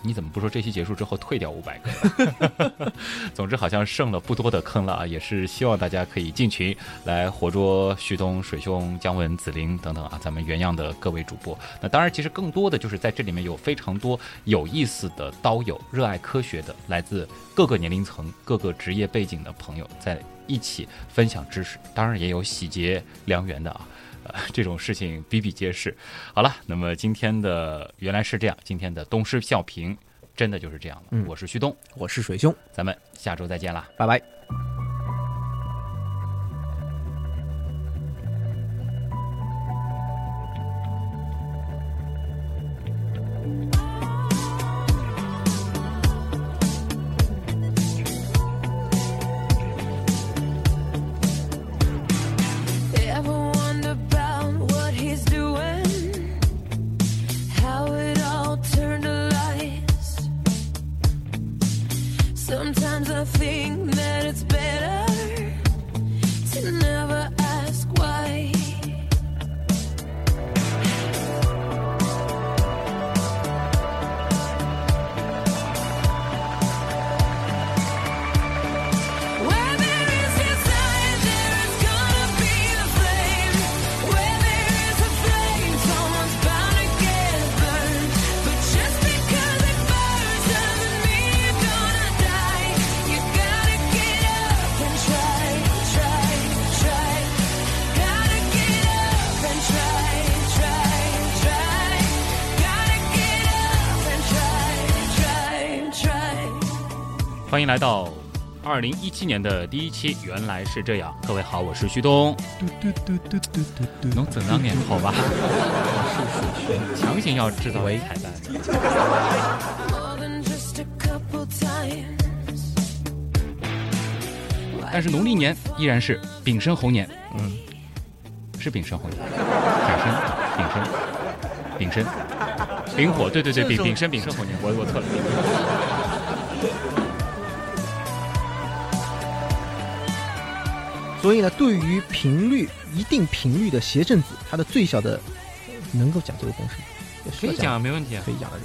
你怎么不说这期结束之后退掉五百个？总之好像剩了不多的坑了啊！也是希望大家可以进群来活捉旭东、水兄、姜文、紫菱等等啊，咱们原样的各位主播。那当然，其实更多的就是在这里面有非常多有意思的刀友、热爱科学的，来自各个年龄层、各个职业背景的朋友在一起分享知识。当然也有喜结良缘的啊。这种事情比比皆是。好了，那么今天的原来是这样，今天的东施效颦真的就是这样了。我是旭东，我是水兄，咱们下周再见啦，拜拜。Sometimes I think that it's better to never 欢迎来到二零一七年的第一期，原来是这样。各位好，我是旭东。能怎样呢？好吧，强行要制造彩蛋。但是农历年依然是丙申猴年。嗯，是丙申猴年，甲申、丙申、丙申、丙火，对对对，丙丙申丙申猴年，我我错了。所以呢，对于频率一定频率的谐振子，它的最小的能够讲这个公式，可以讲，没问题，可以讲的。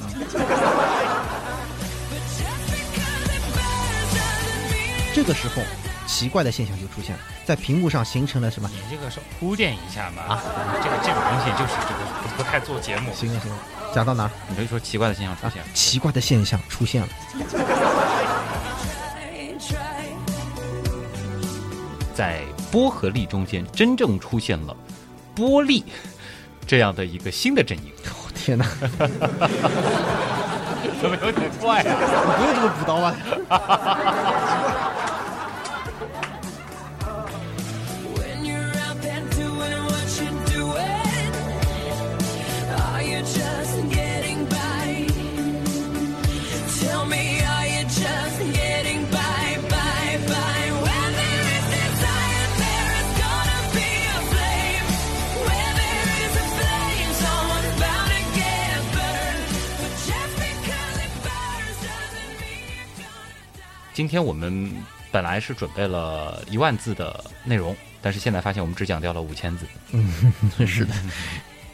这个时候，奇怪的现象就出现了，在屏幕上形成了什么？你这个是铺垫一下嘛？啊，这个这个东西就是这个不不太做节目。行了行了，讲到哪？你可以说奇怪的现象出现。奇怪的现象出现了，在波和力中间，真正出现了波利这样的一个新的阵营。我天哪！怎么有点怪啊？你不用这么补刀啊！今天我们本来是准备了一万字的内容，但是现在发现我们只讲掉了五千字。嗯，是的。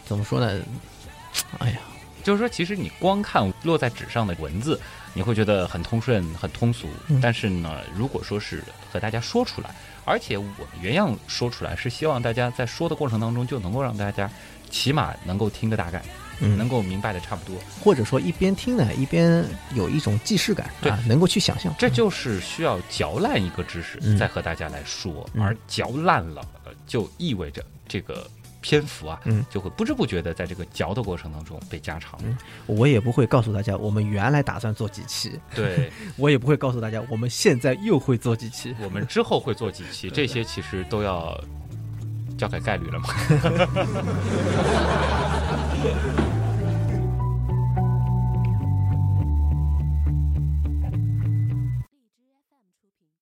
怎么说呢？哎呀，就是说，其实你光看落在纸上的文字，你会觉得很通顺、很通俗。但是呢，如果说是和大家说出来，而且我们原样说出来，是希望大家在说的过程当中就能够让大家起码能够听个大概。能够明白的差不多，或者说一边听呢，一边有一种既视感，对，能够去想象，这就是需要嚼烂一个知识，再和大家来说，而嚼烂了，就意味着这个篇幅啊，嗯，就会不知不觉的在这个嚼的过程当中被加长。我也不会告诉大家，我们原来打算做几期，对。我也不会告诉大家，我们现在又会做几期，我们之后会做几期，这些其实都要交给概率了嘛。